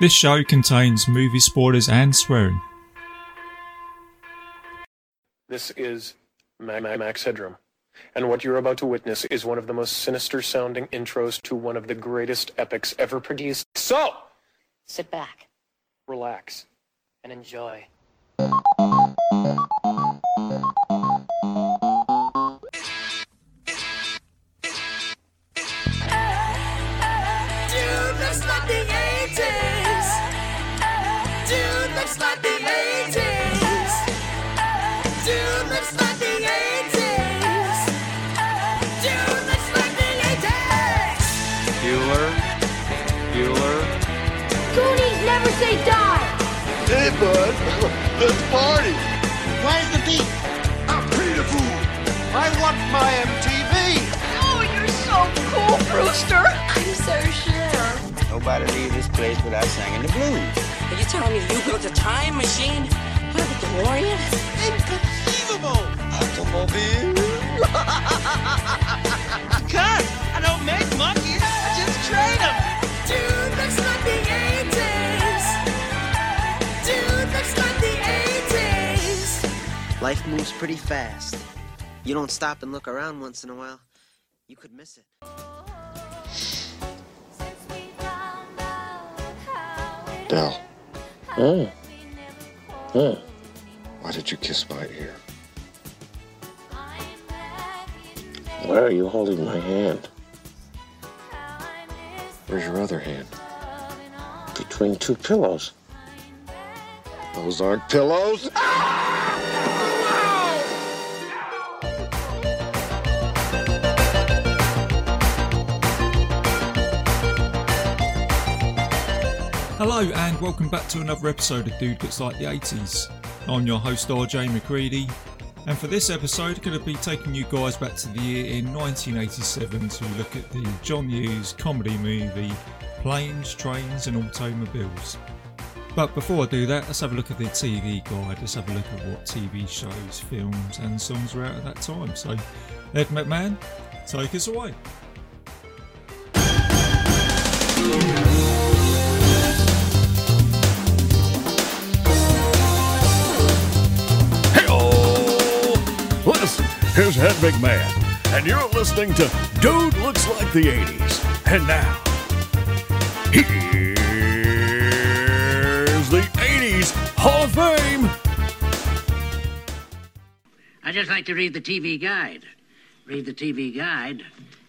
This show contains movie spoilers and swearing. This is Ma- Ma- Max Headroom. And what you're about to witness is one of the most sinister sounding intros to one of the greatest epics ever produced. So, Sit back relax. and enjoy. Bud, let's party. Where's the beat? I'm Peter Fool. I want my MTV. Oh, you're so cool, Brewster. I'm so sure. Nobody leave this place without singing the blues. Are you telling me you built a time machine? What a DeLorean? Inconceivable. Automobile. Cut. Life moves pretty fast. You don't stop and look around once in a while, you could miss it. Del. Oh. Hmm. Oh. Hmm. Why did you kiss my ear? Why are you holding my hand? Where's your other hand? Between two pillows. Those aren't pillows. Hello and welcome back to another episode of Dude Looks Like the 80s. I'm your host RJ McCready, and for this episode, I'm going to be taking you guys back to the year in 1987 to look at the John Hughes comedy movie Planes, Trains and Automobiles. But before I do that, let's have a look at the TV guide. Let's have a look at what TV shows, films, and songs were out at that time. So, Ed McMahon, take us away. Here's Ed McMahon, and you're listening to Dude Looks Like the 80s. And now, here's the 80s Hall of Fame. I just like to read the TV guide. Read the TV guide.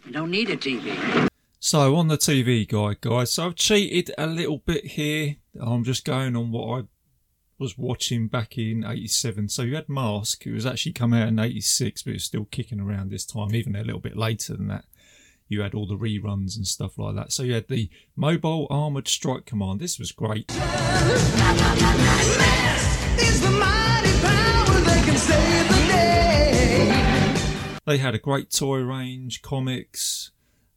You don't need a TV. So on the TV guide, guys, so I've cheated a little bit here. I'm just going on what I was watching back in '87. So you had Mask, it was actually come out in '86, but it was still kicking around this time, even a little bit later than that. You had all the reruns and stuff like that. So you had the Mobile Armored Strike Command. This was great. They had a great toy range, comics,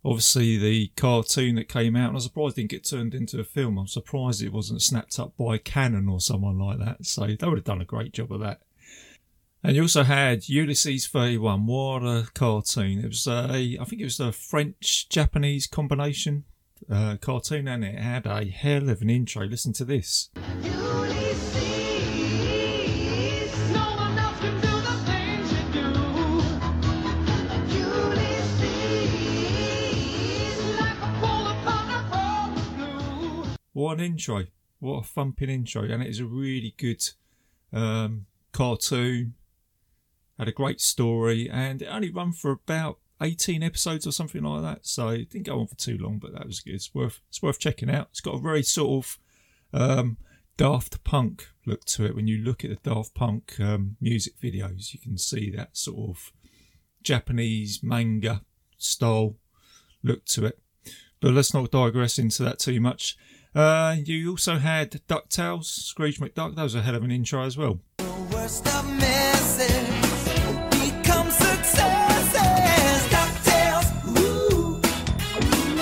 obviously the cartoon that came out. And I'm surprised it didn't get turned into a film. I'm surprised it wasn't snapped up by Cannon or someone like that. So they would have done a great job of that. And you also had Ulysses 31. What a cartoon. It was a, I think it was a French Japanese combination uh, cartoon and it had a hell of an intro. Listen to this. What an intro. What a thumping intro. And it is a really good um, cartoon. Had a great story and it only run for about 18 episodes or something like that. So it didn't go on for too long, but that was good. It's worth, it's worth checking out. It's got a very sort of um, Daft Punk look to it. When you look at the Daft Punk um, music videos, you can see that sort of Japanese manga style look to it. But let's not digress into that too much. Uh, you also had DuckTales, Scrooge McDuck. That was a hell of an intro as well. Worst of messes become successes. DuckTales, ooh.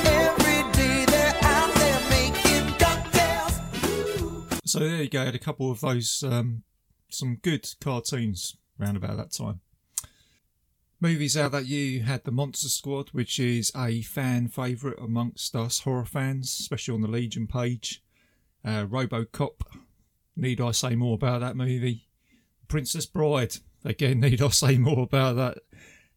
Every day they're out there making DuckTales, ooh. So there you go. Had a couple of those, um, some good cartoons round about that time. Movies out that you had The Monster Squad, which is a fan favourite amongst us horror fans, especially on the Legion page. uh, RoboCop. Need I say more about that movie? Princess Bride. Again, need I say more about that?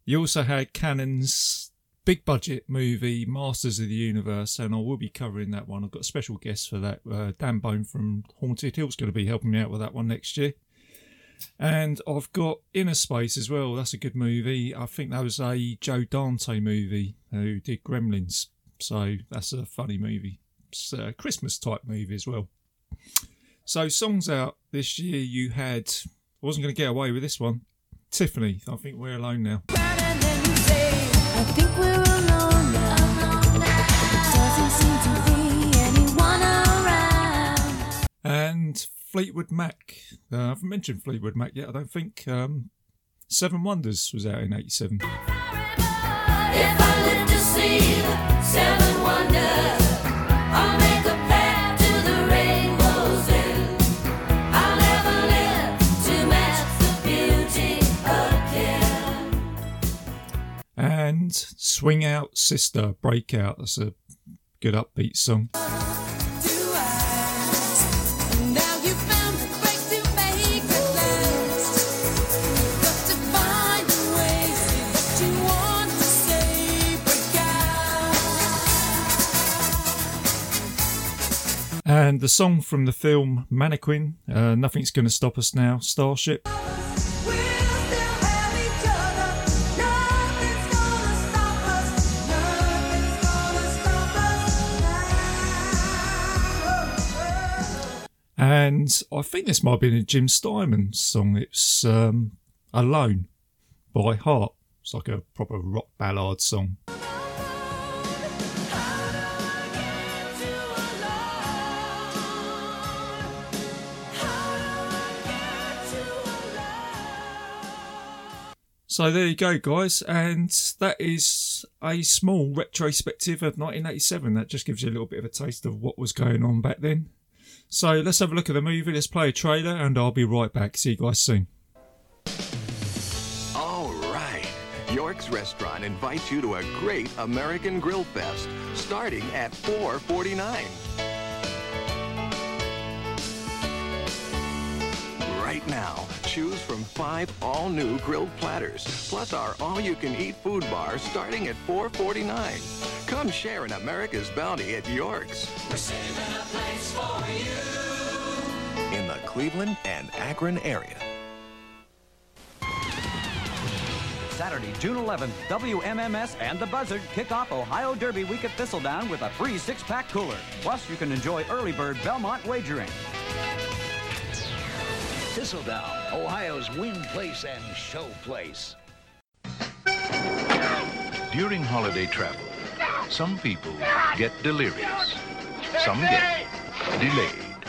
You also had Cannon's big budget movie, Masters of the Universe, and I will be covering that one. I've got a special guest for that. Uh, Dan Bone from Haunted Hill's going to be helping me out with that one next year. And I've got Innerspace as well. That's a good movie. I think that was a Joe Dante movie uh, who did Gremlins. So that's a funny movie. It's a Christmas type movie as well. So songs out this year you had I wasn't going to get away with this one. Tiffany, I think we're alone now. Fleetwood Mac. Uh, I haven't mentioned Fleetwood Mac yet, I don't think. Um, Seven Wonders was out in 87. If I live to see the seven wonders, I'll make a path to the rainbow's end. I'll never live to match the beauty again. And Swing Out Sister Breakout. That's a good upbeat song. And the song from the film Mannequin, uh, Nothing's Gonna Stop Us Now, Starship. And I think this might been a Jim Steinman song. It's um, Alone by Heart. It's like a proper rock ballad song. So there you go, guys, and that is a small retrospective of 1987. That just gives you a little bit of a taste of what was going on back then. So let's have a look at the movie. Let's play a trailer, and I'll be right back. See you guys soon. All right. York's Restaurant invites you to a great American Grill Fest starting at $4.49. Right now, choose from five all-new grilled platters, plus our all-you-can-eat food bar starting at $4.49. Come share in America's bounty at York's. We're saving a place for you. In the Cleveland and Akron area. Saturday, June 11th, WMMS and the Buzzard kick off Ohio Derby Week at Thistledown with a free six-pack cooler. Plus, you can enjoy early bird Belmont wagering. Thistledown, Ohio's win place and show place. During holiday travel, some people get delirious, some get delayed,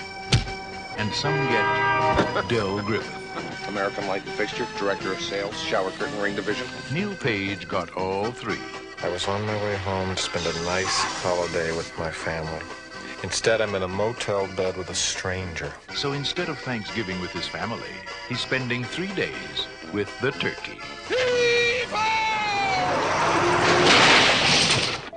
and some get Del Griffith. American Light Fixture, Director of Sales, Shower Curtain Ring Division. Neil Page got all three. I was on my way home to spend a nice holiday with my family. Instead, I'm in a motel bed with a stranger. So instead of Thanksgiving with his family, he's spending three days with the turkey.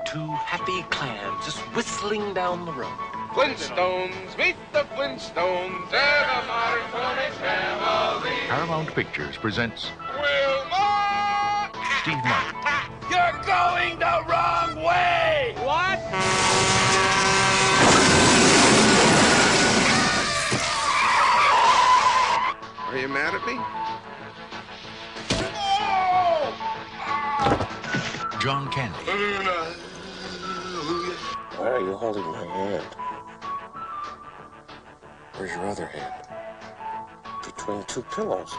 Two happy clams just whistling down the road. Flintstones, meet the Flintstones, they're the modern Flintstone family. Paramount Pictures presents Wilma! Steve Martin, mad at me? John Candy, Why are you holding my hand? Where's your other hand? Between two pillows.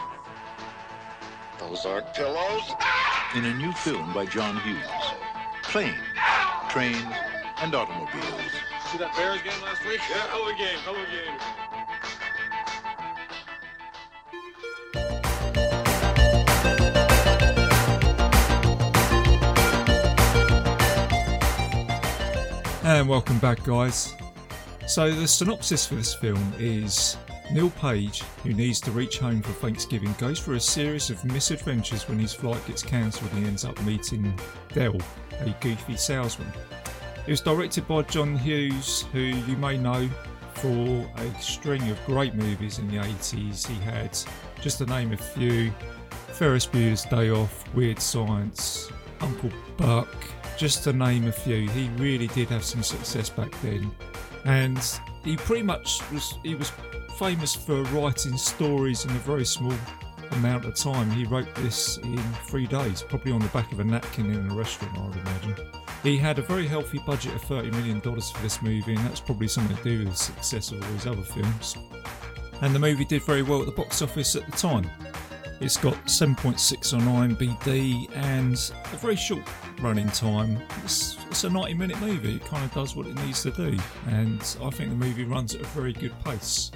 Those aren't pillows. in a new film by John Hughes. Planes, trains, and automobiles. See that Bears game last week? Yeah, hell of a game, hell of a game. And welcome back, guys. So, the synopsis for this film is Neil Page, who needs to reach home for Thanksgiving, goes through a series of misadventures when his flight gets cancelled and he ends up meeting Del, a goofy salesman. It was directed by John Hughes, who you may know for a string of great movies in the 80s. He had, just to name a few, Ferris Bueller's Day Off, Weird Science, Uncle Buck, just to name a few. He really did have some success back then. And he pretty much was he was famous for writing stories in a very small amount of time. He wrote this in three days, probably on the back of a napkin in a restaurant, I would imagine. He had a very healthy budget of $30 million for this movie, and that's probably something to do with the success of all his other films. And the movie did very well at the box office at the time. It's got 7.6 on IMDb and a very short running time. It's, it's a 90 minute movie, it kind of does what it needs to do, and I think the movie runs at a very good pace.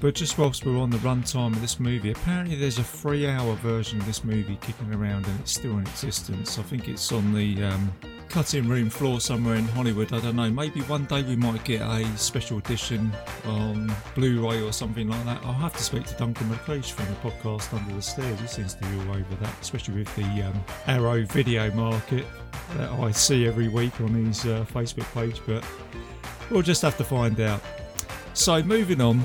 But just whilst we're on the runtime of this movie, apparently there's a three hour version of this movie kicking around and it's still in existence. I think it's on the um, cutting room floor somewhere in Hollywood. I don't know. Maybe one day we might get a special edition on Blu ray or something like that. I'll have to speak to Duncan McLeish from the podcast Under the Stairs. He seems to be all over that, especially with the um, Arrow video market that I see every week on his uh, Facebook page. But we'll just have to find out. So, moving on,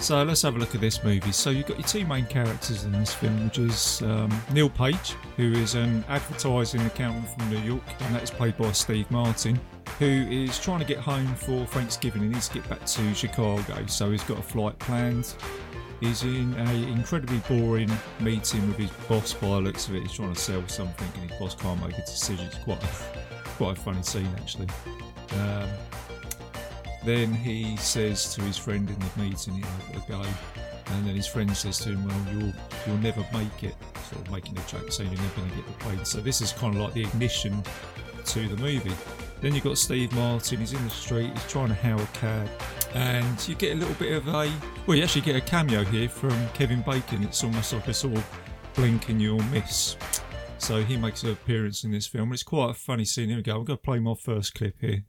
so let's have a look at this movie. So you've got your two main characters in this film, which is um, Neil Page, who is an advertising accountant from New York, and that is played by Steve Martin, who is trying to get home for Thanksgiving and needs to get back to Chicago. So he's got a flight planned. He's in a incredibly boring meeting with his boss by the looks of it. He's trying to sell something and his boss can't make a decision. It's quite a, quite a funny scene actually. Um, then he says to his friend in the meeting, you know, go, and then his friend says to him, "Well, you'll you'll never make it." Sort of making a joke, saying you're never going to get the plane. So this is kind of like the ignition to the movie. Then you've got Steve Martin. He's in the street. He's trying to hail a cab, and you get a little bit of a well, you actually get a cameo here from Kevin Bacon. It's almost like a sort of blink and you'll miss. So he makes an appearance in this film. It's quite a funny scene. Here we go. I'm going to play my first clip here.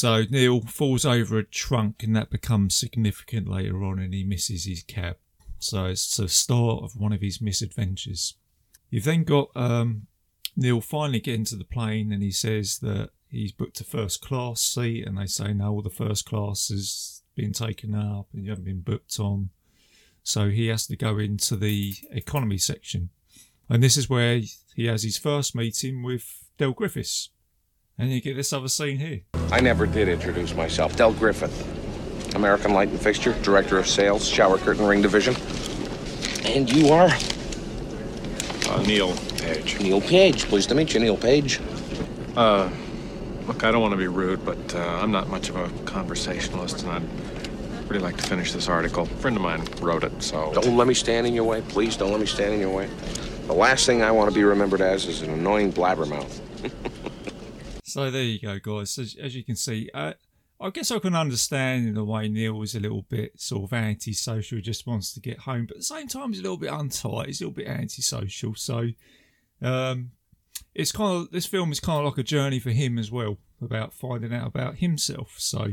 So Neil falls over a trunk, and that becomes significant later on, and he misses his cab. So it's the start of one of his misadventures. You've then got um, Neil finally getting to the plane, and he says that he's booked a first class seat, and they say no, all the first class has been taken up, and you haven't been booked on. So he has to go into the economy section, and this is where he has his first meeting with Del Griffiths. And you get this other scene here. I never did introduce myself. Del Griffith, American Light and Fixture, Director of Sales, Shower Curtain Ring Division. And you are? Uh, Neil Page. Neil Page. Pleased to meet you, Neil Page. Uh, look, I don't want to be rude, but uh, I'm not much of a conversationalist, and I'd really like to finish this article. A friend of mine wrote it, so. Don't let me stand in your way. Please don't let me stand in your way. The last thing I want to be remembered as is an annoying blabbermouth. So there you go, guys. As, as you can see, uh, I guess I can understand in a way Neil was a little bit sort of antisocial, just wants to get home, but at the same time he's a little bit untight, he's a little bit antisocial. So um, it's kind of this film is kind of like a journey for him as well about finding out about himself. So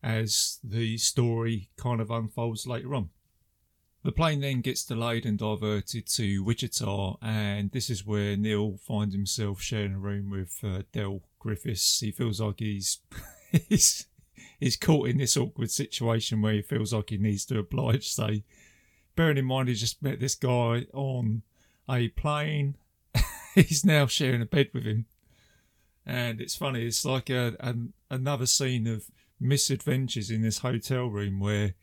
as the story kind of unfolds later on. The plane then gets delayed and diverted to Wichita, and this is where Neil finds himself sharing a room with uh, Del Griffiths. He feels like he's he's he's caught in this awkward situation where he feels like he needs to oblige. So, bearing in mind he just met this guy on a plane, he's now sharing a bed with him, and it's funny. It's like a, an another scene of misadventures in this hotel room where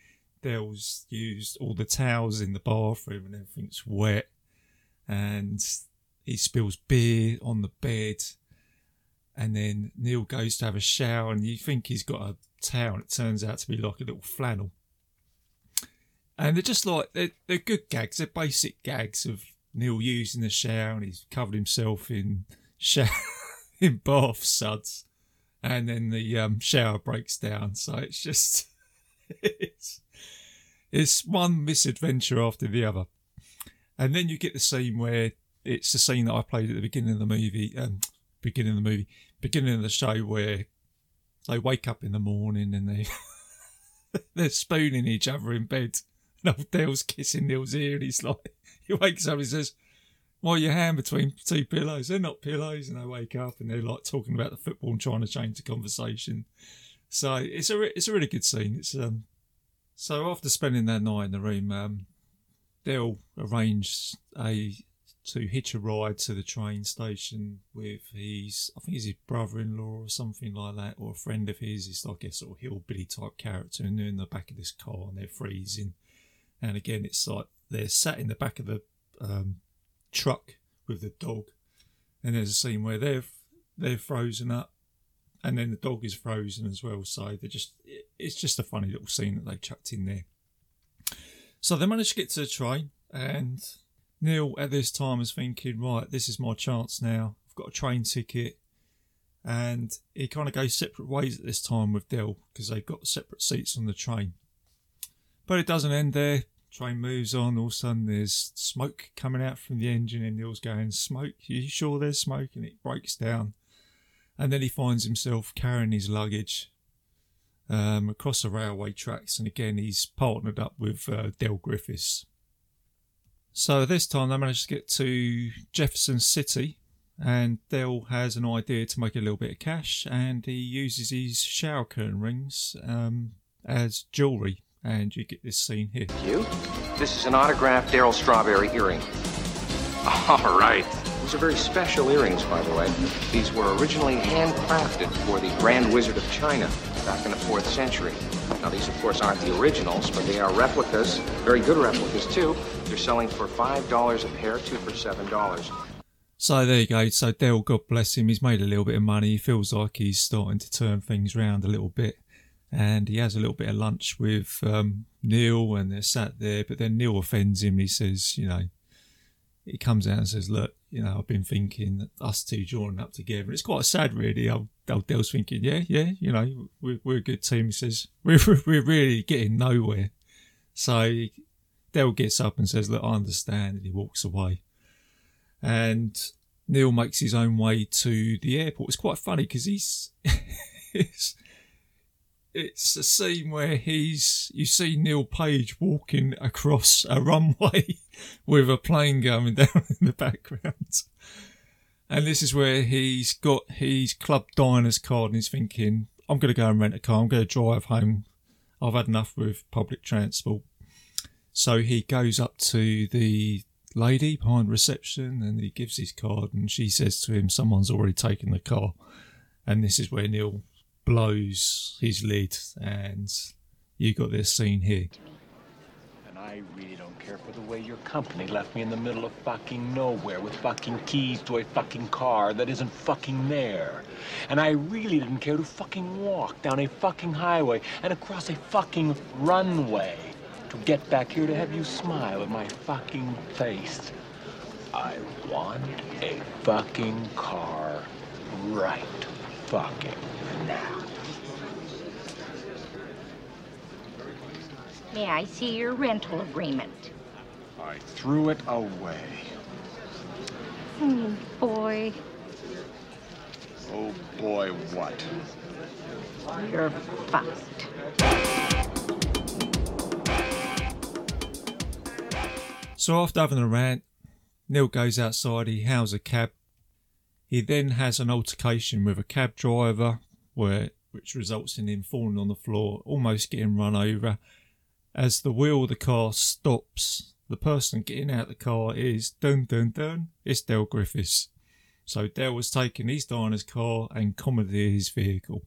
Del's used all the towels in the bathroom and everything's wet, and he spills beer on the bed. And then Neil goes to have a shower, and you think he's got a towel, and it turns out to be like a little flannel. And they're just like they're, they're good gags. They're basic gags of Neil using the shower, and he's covered himself in shower in bath suds, and then the um, shower breaks down. So it's just it's it's one misadventure after the other. And then you get the scene where it's the scene that I played at the beginning of the movie, um, beginning of the movie, beginning of the show where they wake up in the morning and they they're spooning each other in bed. And old Dale's kissing Neil's ear, and he's like, he wakes up and says, Why your hand between two pillows? They're not pillows. And they wake up and they're like talking about the football and trying to change the conversation. So it's a re- it's a really good scene. It's um so after spending that night in the room, um, Dale arranged a to hitch a ride to the train station with his I think it's his brother-in-law or something like that, or a friend of his. He's like a sort of hillbilly type character, and they're in the back of this car and they're freezing. And again, it's like they're sat in the back of the um, truck with the dog, and there's a scene where they're they're frozen up, and then the dog is frozen as well. So they're just it's just a funny little scene that they chucked in there. So they managed to get to the train, and Neil at this time is thinking, right, this is my chance now. I've got a train ticket, and he kind of goes separate ways at this time with Del because they've got separate seats on the train. But it doesn't end there. Train moves on. All of a sudden, there's smoke coming out from the engine, and Neil's going, "Smoke? Are you sure there's smoke?" And it breaks down, and then he finds himself carrying his luggage um, across the railway tracks, and again he's partnered up with uh, Del Griffiths. So this time they manage to get to Jefferson City, and Del has an idea to make a little bit of cash, and he uses his shower curtain rings um, as jewellery. And you get this scene here. You? This is an autographed Darryl Strawberry earring. All right. These are very special earrings, by the way. These were originally handcrafted for the Grand Wizard of China back in the 4th century. Now, these, of course, aren't the originals, but they are replicas, very good replicas, too. They're selling for $5 a pair, two for $7. So there you go. So Del, God bless him, he's made a little bit of money. He feels like he's starting to turn things around a little bit. And he has a little bit of lunch with um, Neil, and they're sat there. But then Neil offends him. He says, you know, he comes out and says, "Look, you know, I've been thinking that us two joining up together. It's quite sad, really. Old, old Del's thinking, yeah, yeah, you know, we're, we're a good team. He says, we're, we're really getting nowhere. So Del gets up and says, look, I understand. And he walks away. And Neil makes his own way to the airport. It's quite funny because he's, it's, a scene where he's you see Neil Page walking across a runway with a plane going down in the background. And this is where he's got his club diner's card and he's thinking, I'm gonna go and rent a car, I'm gonna drive home. I've had enough with public transport. So he goes up to the lady behind reception and he gives his card and she says to him, Someone's already taken the car. And this is where Neil blows his lid and you got this scene here. And I really don't care for the way your company left me in the middle of fucking nowhere with fucking keys to a fucking car that isn't fucking there. And I really didn't care to fucking walk down a fucking highway and across a fucking runway to get back here to have you smile at my fucking face. I want a fucking car right fucking. May I see your rental agreement? I threw it away. Oh, boy. Oh boy, what? You're fucked. So after having a rant, Neil goes outside, he hails a cab. He then has an altercation with a cab driver where which results in him falling on the floor, almost getting run over. As the wheel of the car stops, the person getting out of the car is dun dun dun, it's Del Griffiths. So Del was taking his diner's car and commandeered his vehicle.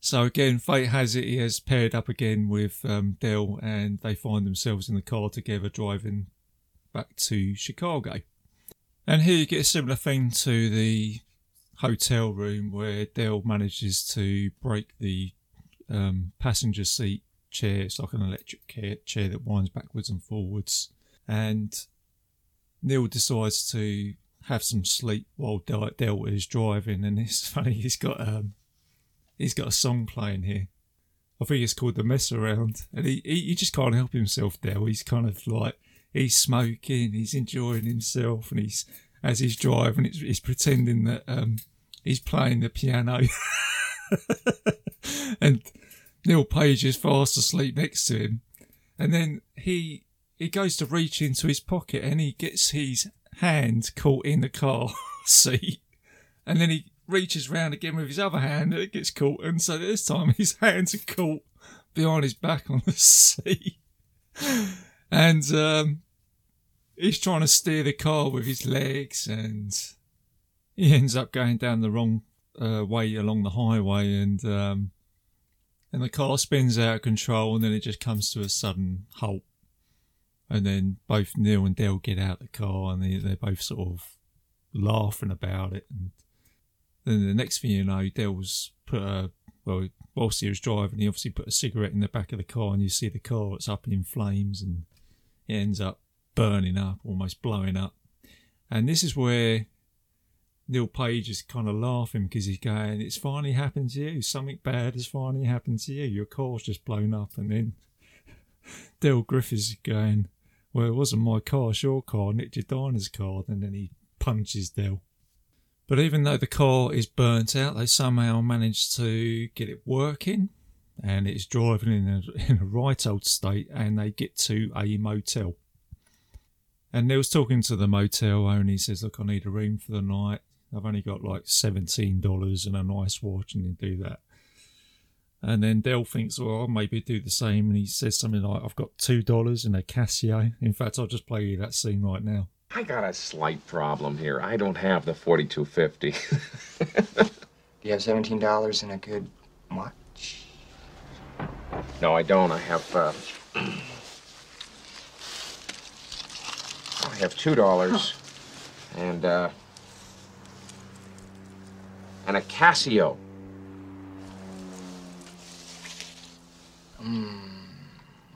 So again, fate has it he has paired up again with um, and they find themselves in the car together driving back to Chicago. And here you get a similar thing to the hotel room where Del manages to break the um, passenger seat chair. It's like an electric chair, that winds backwards and forwards. And Neil decides to have some sleep while Del, Del is driving. And it's funny, he's got um, he's got a song playing here. I think it's called The Mess Around. And he, he, he just can't help himself, Del. He's kind of like, he's smoking, he's enjoying himself, and he's as he's driving, he's, he's pretending that um, he's playing the piano, and Neil Page is fast asleep next to him, And then he he goes to reach into his pocket and he gets his hand caught in the car seat. And then he reaches round again with his other hand and it gets caught. And so this time his hands are caught behind his back on the seat. And um, he's trying to steer the car with his legs and he ends up going down the wrong uh, way along the highway and um, and the car spins out of control and then it just comes to a sudden halt. And then both Neil and Del get out of the car and they, they're both sort of laughing about it. And then the next thing you know Del's put a well whilst he was driving he obviously put a cigarette in the back of the car and you see the car it's up in flames and it ends up burning up almost blowing up and this is where Neil Page is kind of laughing because he's going, It's finally happened to you. Something bad has finally happened to you. Your car's just blown up. And then Dale Griffiths is going, Well, it wasn't my car, it's your car. Nick Jadina's car. And then he punches Dale. But even though the car is burnt out, they somehow manage to get it working and it's driving in a, in a right old state and they get to a motel. And Neil's talking to the motel owner. He says, Look, I need a room for the night. I've only got like $17 and a nice watch, and they do that. And then Del thinks, well, I'll maybe do the same. And he says something like, I've got $2 and a Casio. In fact, I'll just play you that scene right now. I got a slight problem here. I don't have the 4250. Do you have seventeen dollars and a good watch? no, I don't. I have uh I have two dollars and uh and a Casio. Hmm.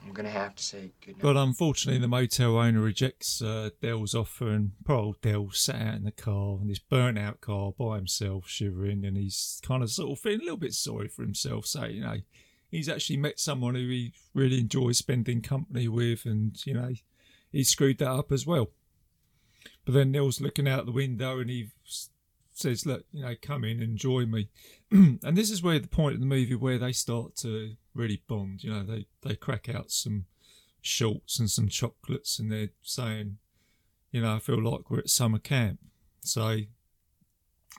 I'm gonna have to say good night. But unfortunately, the motel owner rejects uh, Del's offer, and poor old Del sat out in the car, in this burnt out car by himself, shivering, and he's kind of sort of feeling a little bit sorry for himself, saying, you know, he's actually met someone who he really enjoys spending company with, and, you know, he screwed that up as well. But then Neil's looking out the window and he says, Look, you know, come in, and join me. and this is where the point of the movie where they start to really bond. You know, they, they crack out some shorts and some chocolates and they're saying, you know, I feel like we're at summer camp. So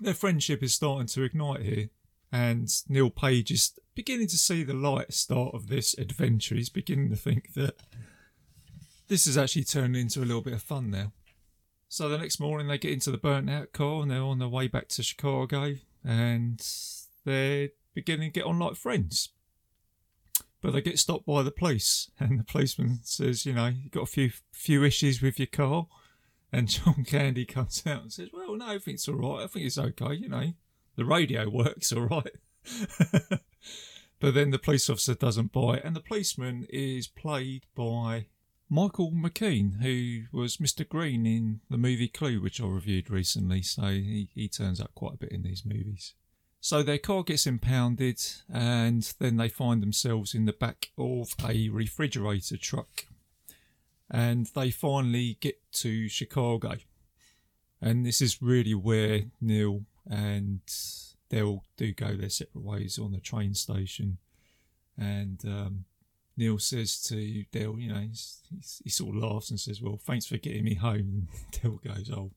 their friendship is starting to ignite here. And Neil Page is beginning to see the light start of this adventure. He's beginning to think that this is actually turning into a little bit of fun now. So the next morning they get into the burnt out car and they're on their way back to Chicago and they're beginning to get on like friends. But they get stopped by the police and the policeman says, you know, you've got a few few issues with your car. And John Candy comes out and says, well, no, I think it's all right. I think it's okay, you know. The radio works all right. but then the police officer doesn't buy it. And the policeman is played by Michael McKean, who was Mr. Green in the movie Clue, which I reviewed recently. So he, he turns up quite a bit in these movies. So their car gets impounded, and then they find themselves in the back of a refrigerator truck. And they finally get to Chicago. And this is really where Neil and Del do go their separate ways on the train station. And um, Neil says to Del, you know, he's, he's, he sort of laughs and says, Well, thanks for getting me home. And Del goes, Oh.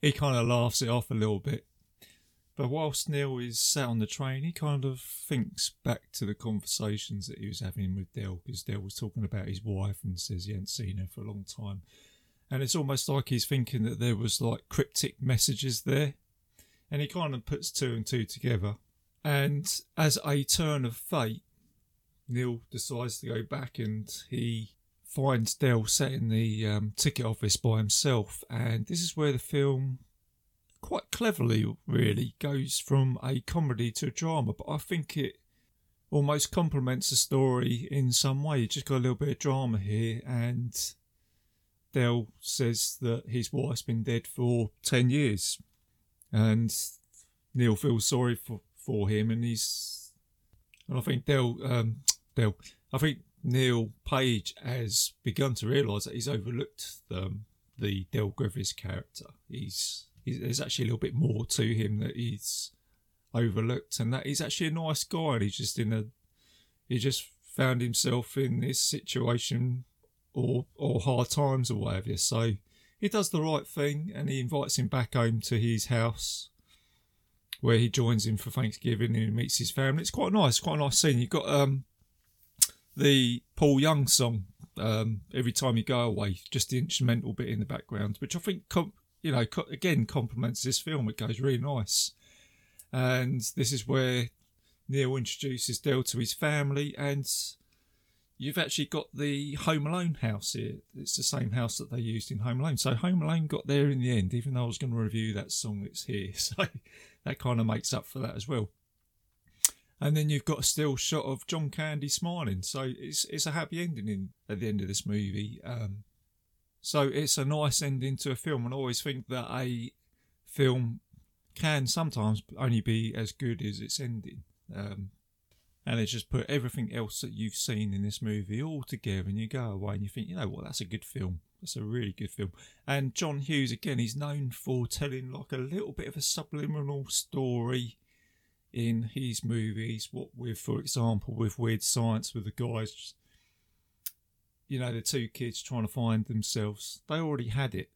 He kind of laughs it off a little bit. But whilst Neil is sat on the train, he kind of thinks back to the conversations that he was having with Del because Del was talking about his wife and says he hadn't seen her for a long time. And it's almost like he's thinking that there was like cryptic messages there. And he kind of puts two and two together. And as a turn of fate, Neil decides to go back and he finds Del sat in the um, ticket office by himself. And this is where the film quite cleverly really goes from a comedy to a drama, but I think it almost complements the story in some way. You just got a little bit of drama here, and Del says that his wife's been dead for ten years, and Neil feels sorry for for him, and he's, and I think Del, um, Del, I think Neil Page has begun to realise that he's overlooked um, the Del Griffiths character. He's he's, there's actually a little bit more to him that he's overlooked, and that he's actually a nice guy. And he's just in a, he just found himself in this situation or or hard times or whatever. So he does the right thing and he invites him back home to his house where he joins him for Thanksgiving and he meets his family. It's quite nice, quite a nice scene. You've got um the Paul Young song um, every time you go away, just the instrumental bit in the background, which I think you know co- again complements this film. It goes really nice, and this is where Neil introduces Del to his family, and you've actually got the Home Alone house here. It's the same house that they used in Home Alone. So Home Alone got there in the end, even though I was going to review that song that's here. So that kind of makes up for that as well. And then you've got a still shot of John Candy smiling. So it's it's a happy ending in, at the end of this movie. Um, so it's a nice ending to a film. And I always think that a film can sometimes only be as good as its ending. Um, and they just put everything else that you've seen in this movie all together, and you go away and you think, you know what, that's a good film. That's a really good film. And John Hughes, again, he's known for telling like a little bit of a subliminal story in his movies. What with, for example, with Weird Science, with the guys, you know, the two kids trying to find themselves. They already had it,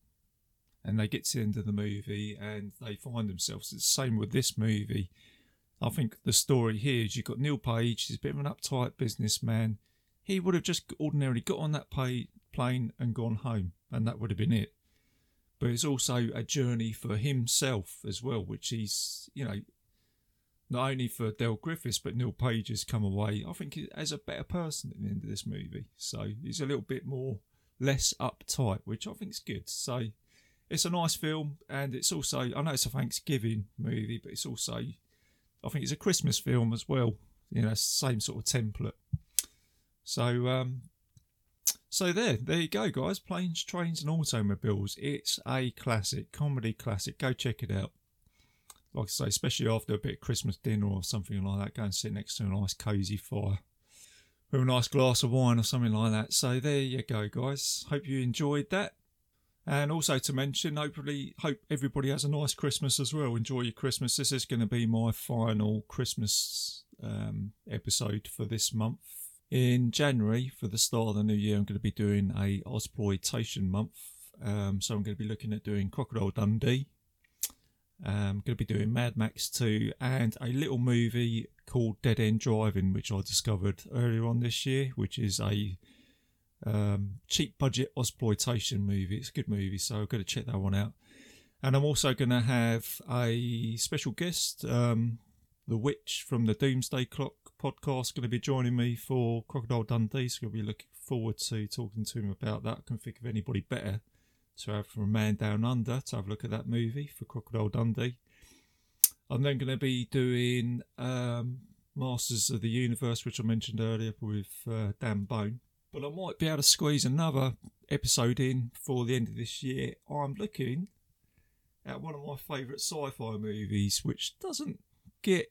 and they get to the end of the movie and they find themselves. It's the same with this movie. I think the story here is you've got Neil Page, he's a bit of an uptight businessman. He would have just ordinarily got on that pay, plane and gone home, and that would have been it. But it's also a journey for himself as well, which he's, you know, not only for Del Griffiths, but Neil Page has come away, I think, as a better person at the end of this movie. So he's a little bit more, less uptight, which I think is good. So it's a nice film, and it's also, I know it's a Thanksgiving movie, but it's also, I think it's a Christmas film as well. You know, same sort of template. So, um, so there, there you go, guys. Planes, trains, and automobiles. It's a classic, comedy classic. Go check it out like I say, especially after a bit of Christmas dinner or something like that, go and sit next to a nice cosy fire with a nice glass of wine or something like that. So there you go, guys. Hope you enjoyed that. And also to mention, hopefully, hope everybody has a nice Christmas as well. Enjoy your Christmas. This is going to be my final Christmas um, episode for this month. In January, for the start of the new year, I'm going to be doing a Ozploitation month. Um, so I'm going to be looking at doing Crocodile Dundee, I'm going to be doing Mad Max 2 and a little movie called Dead End Drive-In, which I discovered earlier on this year, which is a um, cheap budget exploitation movie. It's a good movie, so I've got to check that one out. And I'm also going to have a special guest, um, the Witch from the Doomsday Clock podcast, going to be joining me for Crocodile Dundee. So I'll be looking forward to talking to him about that. I can think of anybody better to have from a Man Down Under to have a look at that movie for Crocodile Dundee. I'm then going to be doing um, Masters of the Universe, which I mentioned earlier with uh, Dan Bone. But I might be able to squeeze another episode in for the end of this year. I'm looking at one of my favourite sci fi movies, which doesn't get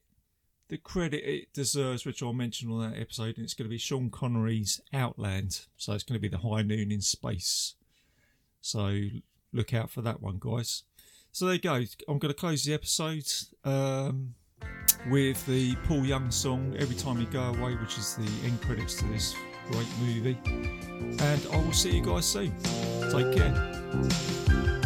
the credit it deserves, which I'll mention on that episode. And it's going to be Sean Connery's Outland. So it's going to be the high noon in space. So look out for that one, guys. So there you go. I'm going to close the episode um, with the Paul Young song "Every Time You Go Away," which is the end credits to this great movie. And I will see you guys soon. Take care.